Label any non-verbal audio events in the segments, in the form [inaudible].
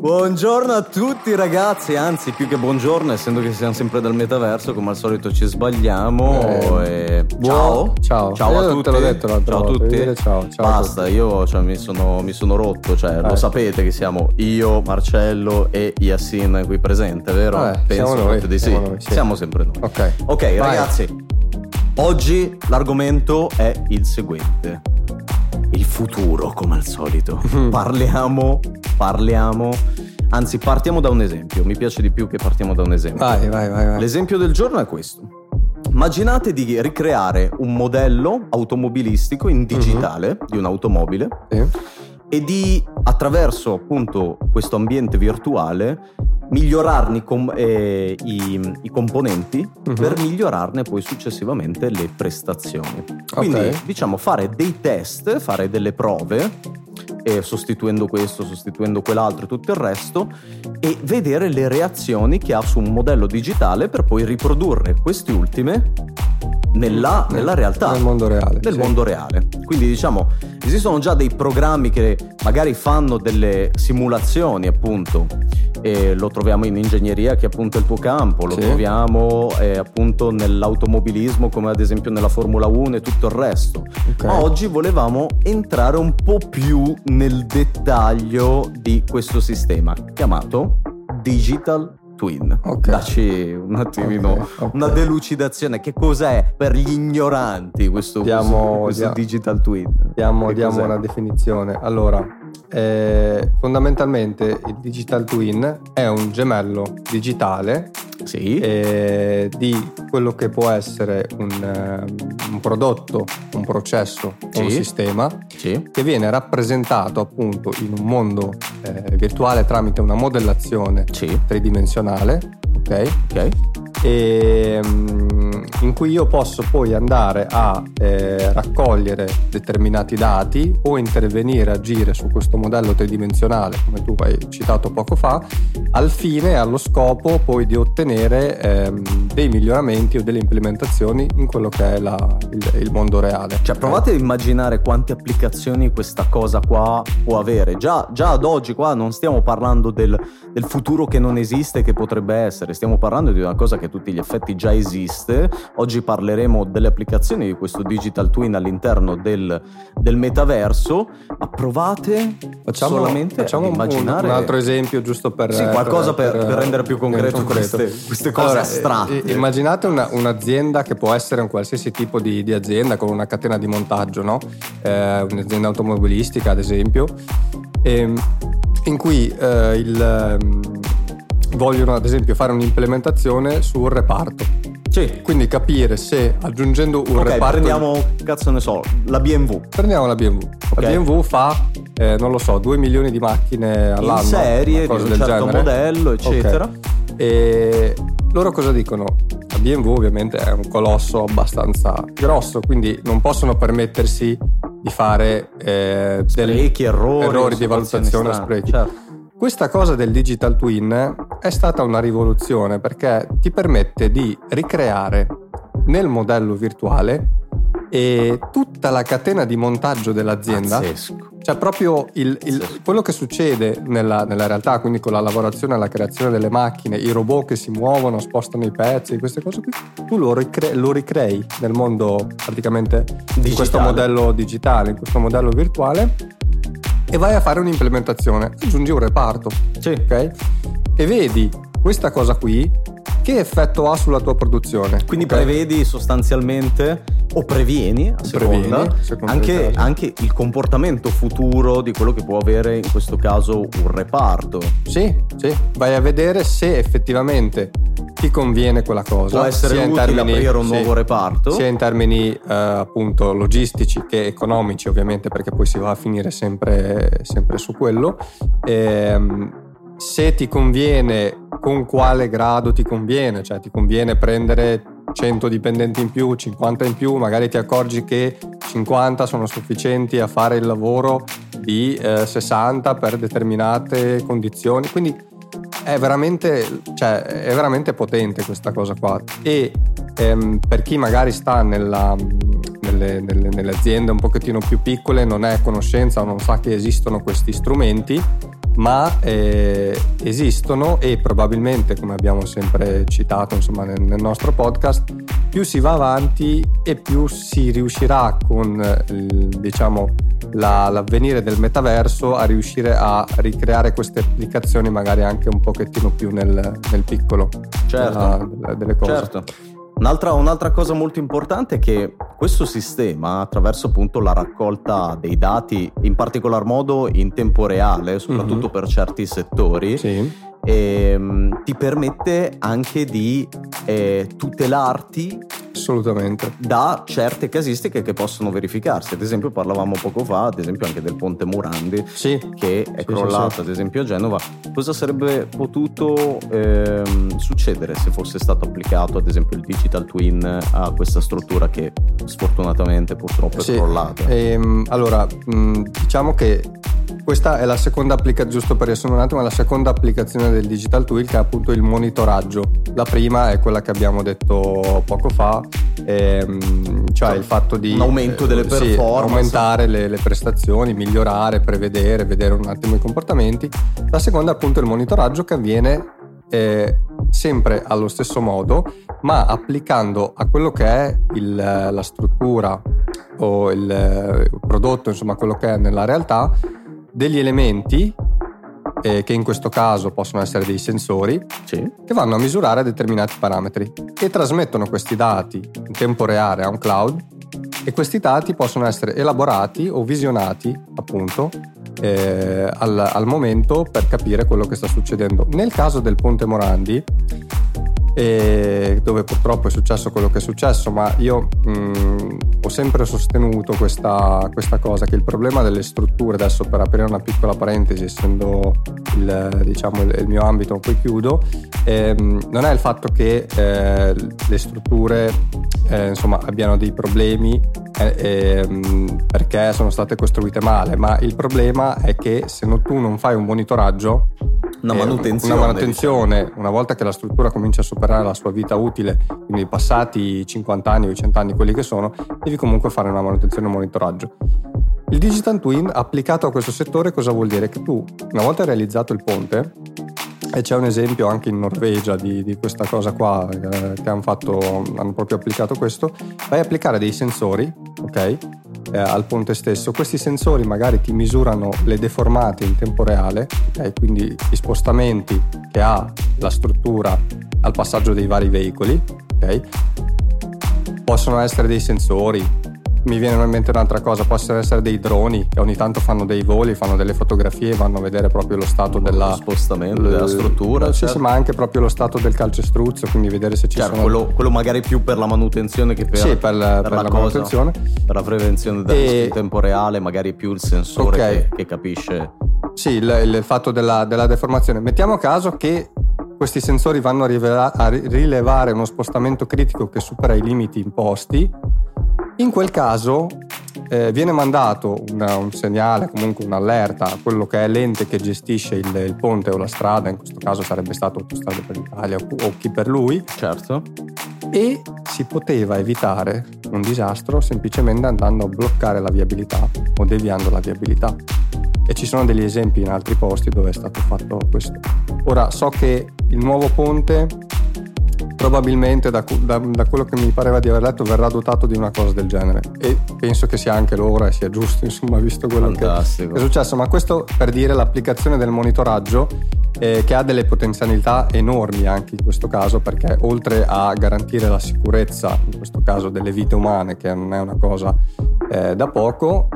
Buongiorno a tutti ragazzi, anzi più che buongiorno, essendo che siamo sempre dal metaverso, come al solito ci sbagliamo. Eh, e... Ciao, ciao, ciao a tutti. Te l'ho detto ciao a tutti. dire ciao, ciao a Basta, io cioè, mi, sono, mi sono rotto, cioè, lo Eh. sapete che siamo io, Marcello e Yassin qui presente, vero? Eh, Penso siamo noi, di sì. siamo noi, sì. Siamo sempre noi. Ok. Ok, Vai. ragazzi, oggi l'argomento è il seguente. Il futuro, come al solito. Mm. Parliamo, parliamo. Anzi, partiamo da un esempio. Mi piace di più che partiamo da un esempio. Vai, vai, vai. vai. L'esempio del giorno è questo. Immaginate di ricreare un modello automobilistico in digitale di un'automobile Sì. e di attraverso appunto questo ambiente virtuale migliorarne i, com- eh, i- i componenti Mhm. per migliorarne poi successivamente le prestazioni. Quindi Ok. diciamo fare dei test, fare delle prove eh, sostituendo questo, sostituendo quell'altro e tutto il resto e vedere le reazioni che ha su un modello digitale per poi riprodurre queste ultime nella, Nel- nella realtà Nel mondo reale. nel sì. mondo reale. Quindi diciamo, esistono già dei programmi che magari fanno delle simulazioni, appunto. E lo troviamo in ingegneria, che è appunto il tuo campo, lo Sì. troviamo eh, appunto nell'automobilismo, come ad esempio nella Formula 1 e tutto il resto. Ok. Ma oggi volevamo entrare un po' più nel dettaglio di questo sistema chiamato Digital Twin. Ok. Dacci un attimino Ok, ok. una delucidazione. Che cos'è per gli ignoranti questo, Diamo- questo- diamo- Digital Twin? Diamo, diamo una definizione. Allora, eh, fondamentalmente il digital twin è un gemello digitale Sì. eh, di quello che può essere un, ehm, un prodotto, un processo, Sì. un sistema sì. che viene rappresentato appunto in un mondo eh, virtuale tramite una modellazione tridimensionale, ok? Ok. E, mm, in cui io posso poi andare a eh, raccogliere determinati dati o intervenire, agire su questo modello tridimensionale, come tu hai citato poco fa, al fine e allo scopo poi di ottenere ehm, dei miglioramenti o delle implementazioni in quello che è la- il, il mondo reale. Cioè, provate a immaginare quante applicazioni questa cosa qua può avere. Già, già ad oggi qua non stiamo parlando del, del futuro che non esiste, che potrebbe essere, stiamo parlando di una cosa che a tutti gli effetti già esiste. Oggi parleremo delle applicazioni di questo digital twin all'interno del, del metaverso, ma provate Facciamo, solamente facciamo ad un- immaginare un altro esempio giusto per... Sì, qualcosa per- per rendere più concreto queste- queste cose Allora, astratte. eh, Immaginate una- un'azienda che può essere un qualsiasi tipo di, di azienda con una catena di montaggio, no? Eh, un'azienda automobilistica ad esempio, ehm, in cui eh, il, ehm, vogliono ad esempio fare un'implementazione su un reparto. Sì. Quindi capire se aggiungendo un Ok, reparto... prendiamo, cazzo ne so, la BMW. Prendiamo la BMW. Ok. La BMW fa, eh, non lo so, 2 milioni di macchine all'anno. in serie di un certo genere. modello, eccetera. Ok. E loro cosa dicono? La BMW ovviamente è un colosso abbastanza grosso, quindi non possono permettersi di fare eh, Sprechi, errori, errori di valutazione strane, sprechi. certo. Questa cosa del digital twin è stata una rivoluzione perché ti permette di ricreare nel modello virtuale e tutta la catena di montaggio dell'azienda Pazzesco. cioè proprio il- il- quello che succede nella, nella realtà, quindi con la lavorazione la creazione delle macchine, i robot che si muovono, spostano i pezzi, queste cose qui, tu lo, ricre- lo ricrei nel mondo praticamente in Digitale. questo modello digitale, in questo modello virtuale e vai a fare un'implementazione, aggiungi un reparto, Sì. ok? E vedi questa cosa qui che effetto ha sulla tua produzione. Quindi ok? prevedi sostanzialmente o previeni a Previeni, seconda, seconda anche, anche il comportamento futuro di quello che può avere in questo caso un reparto. Sì, sì, vai a vedere se effettivamente ti conviene quella cosa. Può essere sia in utile termini- aprire un sì, nuovo reparto. Sia in termini eh, appunto logistici che economici, ovviamente, perché poi si va a finire sempre, sempre su quello. Ehm, se ti conviene, con quale grado ti conviene, cioè ti conviene prendere 100 dipendenti in più, 50 in più, magari ti accorgi che 50 sono sufficienti a fare il lavoro di eh, 60 per determinate condizioni. Quindi è veramente, cioè, è veramente potente questa cosa qua. E ehm, per chi magari sta nella, nelle, nelle- nelle aziende un pochettino più piccole, non è a conoscenza o non sa che esistono questi strumenti, ma eh, esistono e probabilmente, come abbiamo sempre citato insomma, nel, nel, nostro podcast, più si va avanti e più si riuscirà con il, diciamo, la, l'avvenire del metaverso a riuscire a ricreare queste applicazioni magari anche un pochettino più nel, nel piccolo certo. della, delle cose. Certo. Un'altra, un'altra, cosa molto importante è che questo sistema, attraverso appunto la raccolta dei dati, in particolar modo in tempo reale, soprattutto mm-hmm. per certi settori, sì. ehm, ti permette anche di eh, tutelarti Assolutamente. Da certe casistiche che possono verificarsi. Ad esempio, parlavamo poco fa, ad esempio, anche del ponte Murandi, sì. che è sì, crollato, sì, ad esempio, a Genova. Cosa sarebbe potuto ehm, succedere se fosse stato applicato, ad esempio, il digital twin a questa struttura che sfortunatamente purtroppo è crollata? Ehm, allora, mh, diciamo che questa è la seconda applicazione, giusto per riassumere un attimo, la seconda applicazione del Digital Twin che è appunto il monitoraggio. La prima è quella che abbiamo detto poco fa, ehm, cioè il fatto di... Un aumento delle performance. Sì, aumentare le, le, prestazioni, migliorare, prevedere, vedere un attimo i comportamenti. La seconda è appunto il monitoraggio che avviene eh, sempre allo stesso modo, ma applicando a quello che è il, la struttura o il, il prodotto, insomma quello che è nella realtà, degli elementi eh, che in questo caso possono essere dei sensori sì. che vanno a misurare determinati parametri e trasmettono questi dati in tempo reale a un cloud e questi dati possono essere elaborati o visionati appunto eh, al, al momento per capire quello che sta succedendo. Nel caso del ponte Morandi dove purtroppo è successo quello che è successo, ma io mh, mm, ho sempre sostenuto questa, questa, cosa, che il problema delle strutture, adesso per aprire una piccola parentesi, essendo il, diciamo, il, mio ambito, poi chiudo, ehm, non è il fatto che eh, le strutture eh, insomma, abbiano dei problemi eh, ehm, perché sono state costruite male, ma il problema è che se no, tu non fai un monitoraggio, una manutenzione, una, manutenzione una volta che la struttura comincia a superare la sua vita utile, quindi passati 50 anni o 100 anni quelli che sono, devi comunque fare una manutenzione e un monitoraggio. Il Digital Twin applicato a questo settore cosa vuol dire? Che tu, una volta realizzato il ponte, e c'è un esempio anche in Norvegia di, di questa cosa qua eh, che hanno, fatto, hanno proprio applicato questo, vai a applicare dei sensori, ok? Eh, al ponte stesso. Questi sensori magari ti misurano le deformate in tempo reale, okay? quindi gli spostamenti che ha la struttura al passaggio dei vari veicoli. Okay? Possono essere dei sensori, mi viene in mente un'altra cosa, possono essere dei droni che ogni tanto fanno dei voli, fanno delle fotografie vanno a vedere proprio lo stato della, spostamento, della struttura. Sì, certo. sì, ma anche proprio lo stato del calcestruzzo, quindi vedere se ci certo, sono... Quello, quello, magari più per la manutenzione che per, sì, per, per, per la, la manutenzione. Per la prevenzione del e... in tempo reale, magari più il sensore okay. che, che, capisce... Sì, il, il fatto della, della deformazione. Mettiamo caso che questi sensori vanno a, rivela- a rilevare uno spostamento critico che supera i limiti imposti in quel caso eh, viene mandato una, un segnale, comunque un'allerta a quello che è l'ente che gestisce il, il, ponte o la strada, in questo caso sarebbe stato Autostrade per l'Italia o, o chi per lui. Certo. E si poteva evitare un disastro semplicemente andando a bloccare la viabilità o deviando la viabilità. E ci sono degli esempi in altri posti dove è stato fatto questo. Ora so che il nuovo ponte probabilmente da, da, da, quello che mi pareva di aver letto verrà dotato di una cosa del genere. E penso che sia anche l'ora e sia giusto insomma visto quello che, che, è successo. Ma questo per dire l'applicazione del monitoraggio eh, che ha delle potenzialità enormi anche in questo caso perché oltre a garantire la sicurezza in questo caso delle vite umane che non è una cosa eh, da poco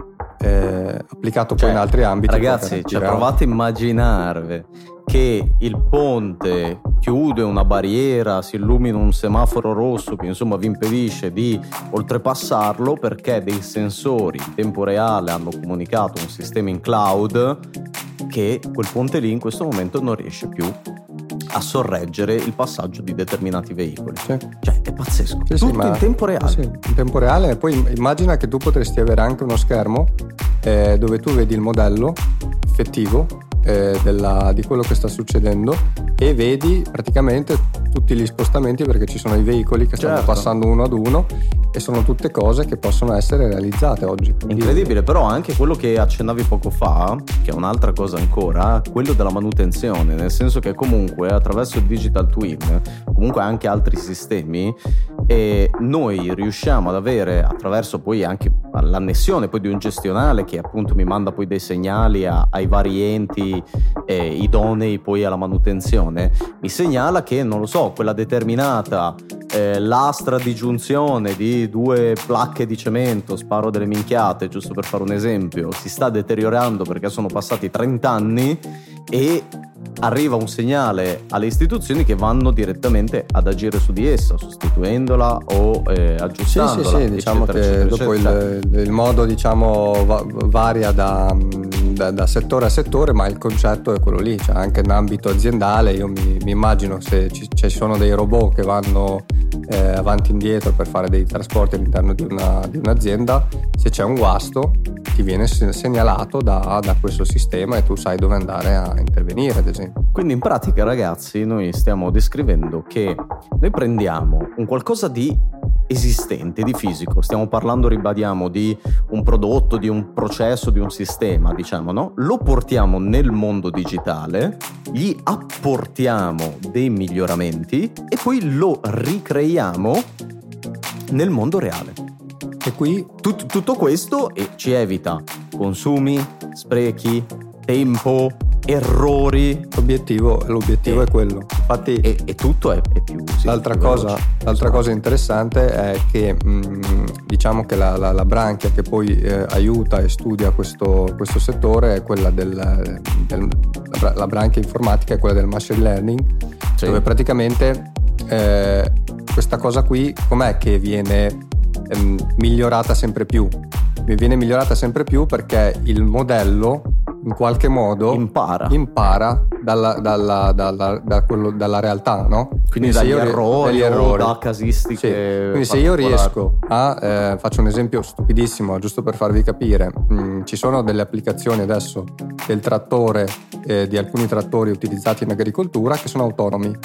eh, applicato cioè, poi in altri ambiti. Ragazzi, cioè, provate a immaginarvi che il ponte chiude una barriera, si illumina un semaforo rosso che insomma vi impedisce di oltrepassarlo perché dei sensori in tempo reale hanno comunicato un sistema in cloud che quel ponte lì in questo momento non riesce più a sorreggere il passaggio di determinati veicoli. Sì. Cioè, è pazzesco. Sì, Tutto sì, in tempo reale. Sì, in tempo reale. Poi immagina che tu potresti avere anche uno schermo eh, dove tu vedi il modello effettivo eh, della, di quello che sta succedendo e vedi praticamente tutti gli spostamenti perché ci sono i veicoli che stanno certo. passando uno ad uno e sono tutte cose che possono essere realizzate oggi. Quindi... Incredibile, però anche quello che accennavi poco fa, che è un'altra cosa ancora, quello della manutenzione, nel senso che comunque attraverso il digital twin, comunque anche altri sistemi, e noi riusciamo ad avere attraverso poi anche l'annessione poi di un gestionale che appunto mi manda poi dei segnali a, ai vari enti eh, idonei poi alla manutenzione, mi segnala che non lo so, quella determinata eh, lastra di giunzione di due placche di cemento, sparo delle minchiate, giusto per fare un esempio, si sta deteriorando perché sono passati 30 anni e arriva un segnale alle istituzioni che vanno direttamente ad agire su di essa, sostituendola o eh, aggiustandola. Sì, sì, sì, diciamo eccetera, che eccetera, dopo il, il, modo diciamo, va, varia da, da, da, settore a settore, ma il concetto è quello lì, cioè anche in ambito aziendale io mi, mi immagino se ci, ci, sono dei robot che vanno eh, avanti e indietro per fare dei trasporti all'interno di, una, di un'azienda, se c'è un guasto ti viene segnalato da, da questo sistema e tu sai dove andare a intervenire, ad esempio. Quindi in pratica ragazzi noi stiamo descrivendo che noi prendiamo un qualcosa di esistente, di fisico, stiamo parlando, ribadiamo, di un prodotto, di un processo, di un sistema, diciamo, no? Lo portiamo nel mondo digitale, gli apportiamo dei miglioramenti e poi lo ricreiamo nel mondo reale. E qui tut- tutto questo ci evita consumi, sprechi, tempo, errori. L'obiettivo, l'obiettivo e, è quello. Infatti, e, e tutto è, è più. Sì, l'altra, più cosa, l'altra cosa, interessante è che mh, diciamo che la, la, la, branchia che poi eh, aiuta e studia questo, questo, settore è quella del, del la, la, branchia informatica, è quella del machine learning, sì. dove praticamente eh, questa cosa qui com'è che viene ehm, migliorata sempre più? Viene migliorata sempre più perché il modello in qualche modo impara, impara dalla, dalla, dalla, da quello, dalla realtà, no? Quindi, Quindi dagli, io, errori, dagli errori, da casistiche. Sì. Quindi se io riesco a, eh, faccio un esempio stupidissimo, giusto per farvi capire, mm, ci sono delle applicazioni adesso del trattore, eh, di alcuni trattori utilizzati in agricoltura che sono autonomi.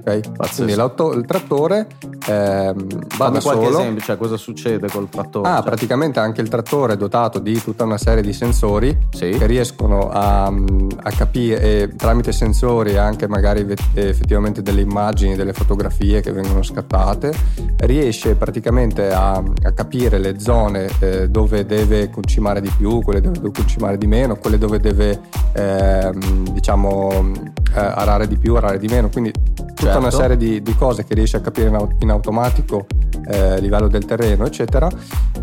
Okay? Quindi il trattore eh, va da qualche solo. esempio, cioè cosa succede col trattore? Ah, cioè. praticamente anche il trattore è dotato di tutta una serie di sensori sì. che riescono a, a capire tramite sensori anche magari effettivamente delle immagini, delle fotografie che vengono scattate, riesce praticamente a, a capire le zone eh, dove deve concimare di più, quelle dove deve concimare di meno, quelle dove deve eh, diciamo eh, arare di più, arare di meno, quindi tutta certo. una serie di, di, cose che riesce a capire in, in automatico eh, livello del terreno, eccetera.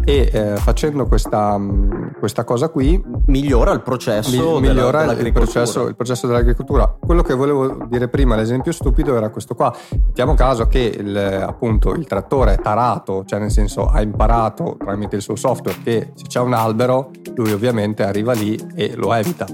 E eh, facendo questa, questa, cosa qui migliora il processo, mi, migliora il, processo, il processo dell'agricoltura. Quello che volevo dire prima, l'esempio stupido, era questo qua. Mettiamo caso che il, appunto il trattore è tarato, cioè nel senso ha imparato tramite il suo software che se c'è un albero, lui ovviamente arriva lì e lo evita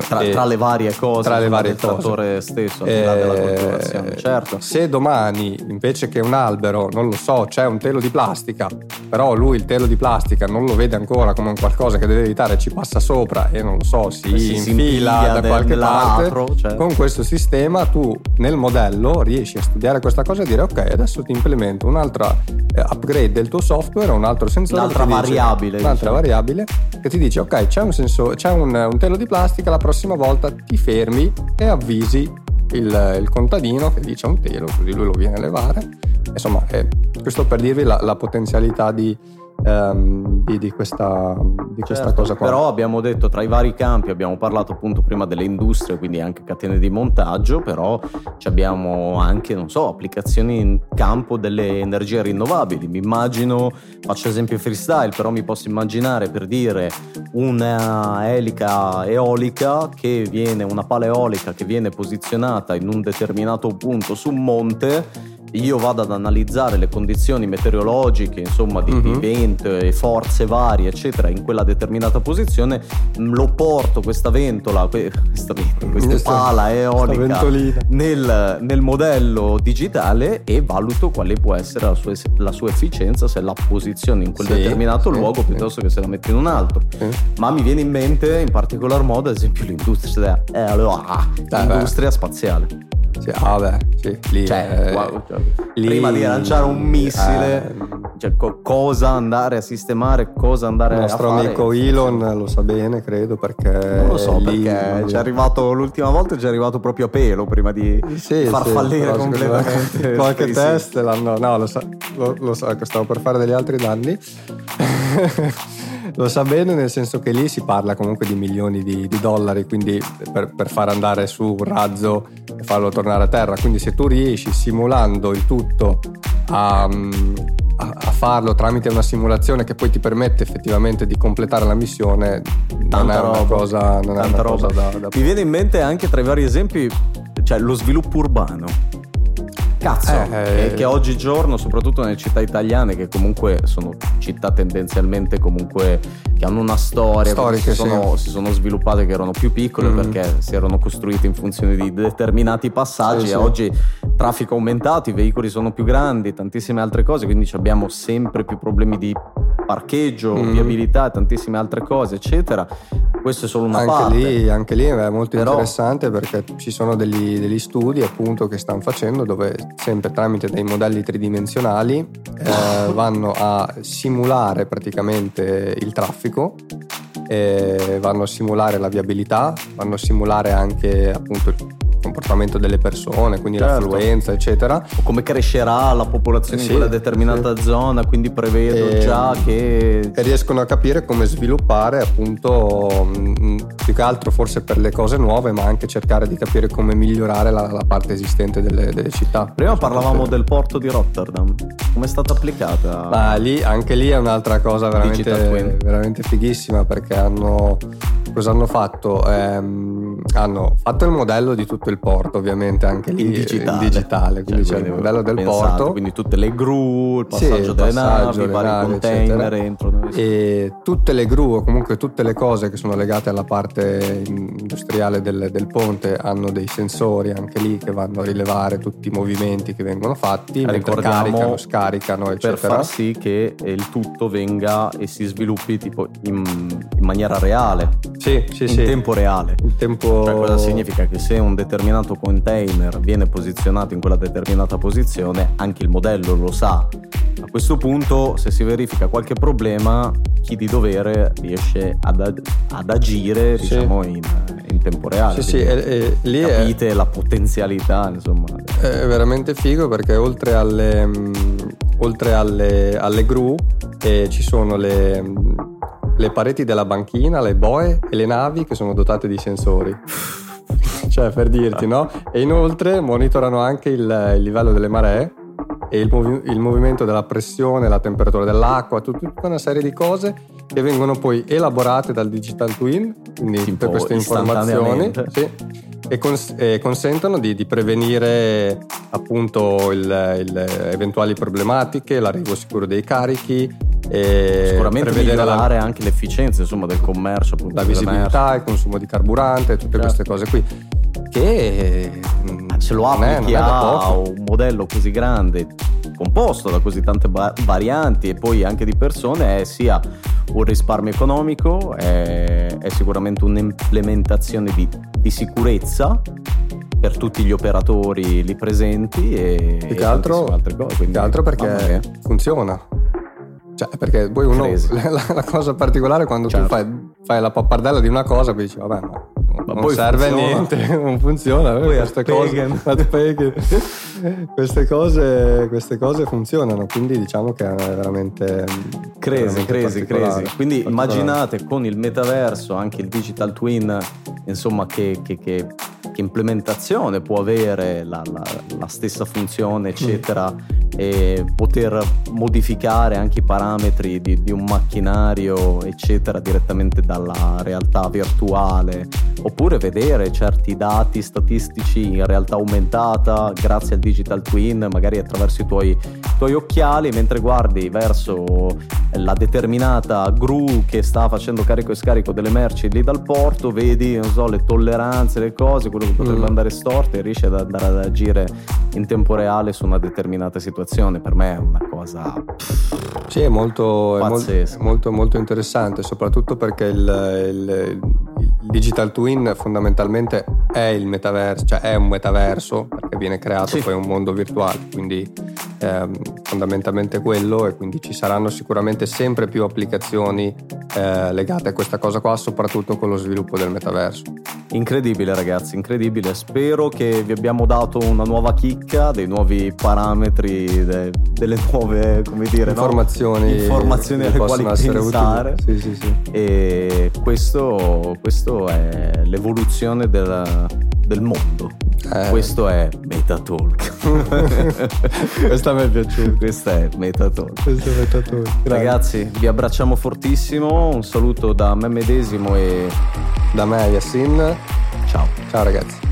tra, tra, le varie cose tra le varie cose. trattore stesso eh, certo. se domani invece che un albero non lo so c'è un telo di plastica però lui il telo di plastica non lo vede ancora come un qualcosa che deve evitare ci passa sopra e non lo so si, si infila da qualche parte cioè. con questo sistema tu nel modello riesci a studiare questa cosa e dire ok adesso ti implemento un'altra eh, upgrade del tuo software un altro sensore un'altra variabile dice, un'altra diciamo. variabile che ti dice ok c'è un, senso, c'è un, un telo di plastica la prossima volta ti fermi e avvisi il, il contadino che dice un telo, così lui lo viene a levare. Insomma, è, questo per dirvi la, la potenzialità di, um, di, di, questa, di certo, questa, cosa qua. Però abbiamo detto tra i vari campi, abbiamo parlato appunto prima delle industrie, quindi anche catene di montaggio, però abbiamo anche, non so, applicazioni in campo delle energie rinnovabili. Mi immagino, faccio esempio freestyle, però mi posso immaginare per dire una elica eolica che viene, una pala eolica che viene posizionata in un determinato punto su un monte io vado ad analizzare le condizioni meteorologiche, insomma, di, mm-hmm. di vento e forze varie, eccetera, in quella determinata posizione, lo porto questa ventola, questa, questa pala eolica nel, nel, modello digitale e valuto quale può essere la sua, la sua efficienza se la posiziono in quel sì, determinato sì, luogo sì. piuttosto che se la metto in un altro. Ma mi viene in mente in particolar modo, ad esempio, l'industria, eh, allora, l'industria spaziale. Sì, ah beh, sì, lì, cioè, eh, wow, cioè, lì- prima di lanciare un missile, eh, cioè, co- cosa andare a sistemare, cosa andare il a nostro fare. amico Elon lo sa bene, credo, perché Non lo so lì- perché ci è arrivato l'ultima volta ci è arrivato proprio a pelo prima di Sì, far sì, fallire completamente [laughs] qualche test l'hanno no lo sa, lo, lo che stavo per fare degli altri danni lo sa bene nel senso che lì si parla comunque di milioni di, di dollari quindi per, per far andare su un razzo e farlo tornare a terra. Quindi se tu riesci simulando il tutto a, a- a farlo tramite una simulazione che poi ti permette effettivamente di completare la missione non è una cosa, non è una cosa da, da Mi viene in mente anche tra i vari esempi, cioè lo sviluppo urbano. Cazzo, Eh, che, eh. che oggigiorno, soprattutto nelle città italiane, che comunque sono città tendenzialmente comunque che hanno una storia, Storiche, si, sono, si sono sviluppate che erano più piccole Mm. perché si erano costruite in funzione di determinati passaggi Sì, e sì. oggi traffico aumentato, i veicoli sono più grandi, tantissime altre cose, quindi ci abbiamo sempre più problemi di parcheggio, Mm. viabilità e tantissime altre cose, eccetera. Questo è solo una anche parte. lì, anche lì è molto Però- interessante perché ci sono degli, degli studi appunto che stanno facendo dove sempre tramite dei modelli tridimensionali eh, [laughs] vanno a simulare praticamente il traffico, eh, vanno a simulare la viabilità, vanno a simulare anche appunto comportamento delle persone, quindi Certo. l'affluenza eccetera o come crescerà la popolazione Sì, in quella determinata zona, quindi prevedo E- già che e riescono a capire come sviluppare appunto mh, più che altro forse per le cose nuove ma anche cercare di capire come migliorare la, la parte esistente delle, delle città prima parlavamo del porto di Rotterdam. Come è stata applicata? ma lì, anche lì è un'altra cosa veramente, veramente fighissima perché hanno cosa hanno fatto Ehm, hanno fatto il modello di tutto il porto ovviamente anche lì in digitale, in digitale, quindi Cioè, c'è il modello del pensato, porto quindi tutte le gru, il Sì, passaggio il delle passaggio, navi, i vari navi, container entrano. e tutte le gru o comunque tutte le cose che sono legate alla parte industriale del, del ponte hanno dei sensori anche lì che vanno a rilevare tutti i movimenti che vengono fatti caricano, scaricano per eccetera far sì che il tutto venga e si sviluppi tipo in, in maniera reale, sì sì in sì tempo reale. il tempo Cioè, cosa significa? Che se un determinato container viene posizionato in quella determinata posizione, anche il modello lo sa. A questo punto, se si verifica qualche problema, chi di dovere riesce ad, ag- ad agire Sì. diciamo, in, in tempo reale. sì sì e- e lì è, capite la potenzialità, insomma. è veramente figo perché oltre alle, mh, oltre alle, alle gru eh, ci sono le, mh, le pareti della banchina, le boe e le navi che sono dotate di sensori. [laughs] cioè per dirti, no? E inoltre monitorano anche il, il livello delle maree e il, movi- il movimento della pressione, la temperatura dell'acqua, tut- tutta una serie di cose che vengono poi elaborate dal digital twin, quindi Tipo tutte queste informazioni. sì, e, cons- e consentono di, di prevenire appunto il- il- eventuali problematiche, l'arrivo sicuro dei carichi, e Sicuramente prevedere la, migliorare anche l'efficienza insomma, del commercio, appunto, la visibilità, il consumo di carburante, tutte Certo. queste cose qui. Che. Se lo applichi a un modello così grande, composto da così tante varianti e poi anche di persone, è sia un risparmio economico, è, è sicuramente un'implementazione di, di sicurezza per tutti gli operatori lì presenti e, Più che altro, altre cose. quindi, che altro perché funziona. Cioè, perché poi uno [laughs] la, la cosa particolare è quando Certo. tu fai, fai la pappardella di una cosa, poi dici, vabbè, ma, Ma non poi serve a funziona. niente, [laughs] non funziona. Poi queste cose, [laughs] queste, cose, queste cose funzionano, quindi diciamo che è veramente Crazy, particolare. crazy. Quindi immaginate con il metaverso, anche il digital twin, insomma, che, che- che- che implementazione può avere la, la- la stessa funzione, eccetera, e poter modificare anche i parametri di, di un macchinario, eccetera, direttamente dalla realtà virtuale, oppure vedere certi dati statistici in realtà aumentata grazie al digital twin, magari attraverso i tuoi i tuoi occhiali mentre guardi verso la determinata gru che sta facendo carico e scarico delle merci lì dal porto, vedi non so, le tolleranze, le cose, quello che potrebbe Mm. andare storto e riesci ad andare ad agire in tempo reale su una determinata situazione. Per me è una cosa Sì, è molto, Pazzesco. è molto, molto interessante, soprattutto perché il, il- il- il digital twin fondamentalmente è il metaverso, cioè è un metaverso perché viene creato sì. poi un mondo virtuale, quindi ehm, fondamentalmente quello e quindi ci saranno sicuramente sempre più applicazioni eh, legate a questa cosa qua, soprattutto con lo sviluppo del metaverso. Incredibile ragazzi, incredibile. Spero che vi abbiamo dato una nuova chicca, dei nuovi parametri, de, delle nuove, come dire, informazioni, no? informazioni alle quali pensare. Sì, sì, sì. E questo, questo è l'evoluzione del, del mondo. Eh. Questo è Metatalk. [laughs] Questa mi è piaciuta. Questa è Metatalk. Questo è Metatalk. Ragazzi, vi abbracciamo fortissimo. Un saluto da me medesimo e da me Yassin. Ciao. Ciao ragazzi.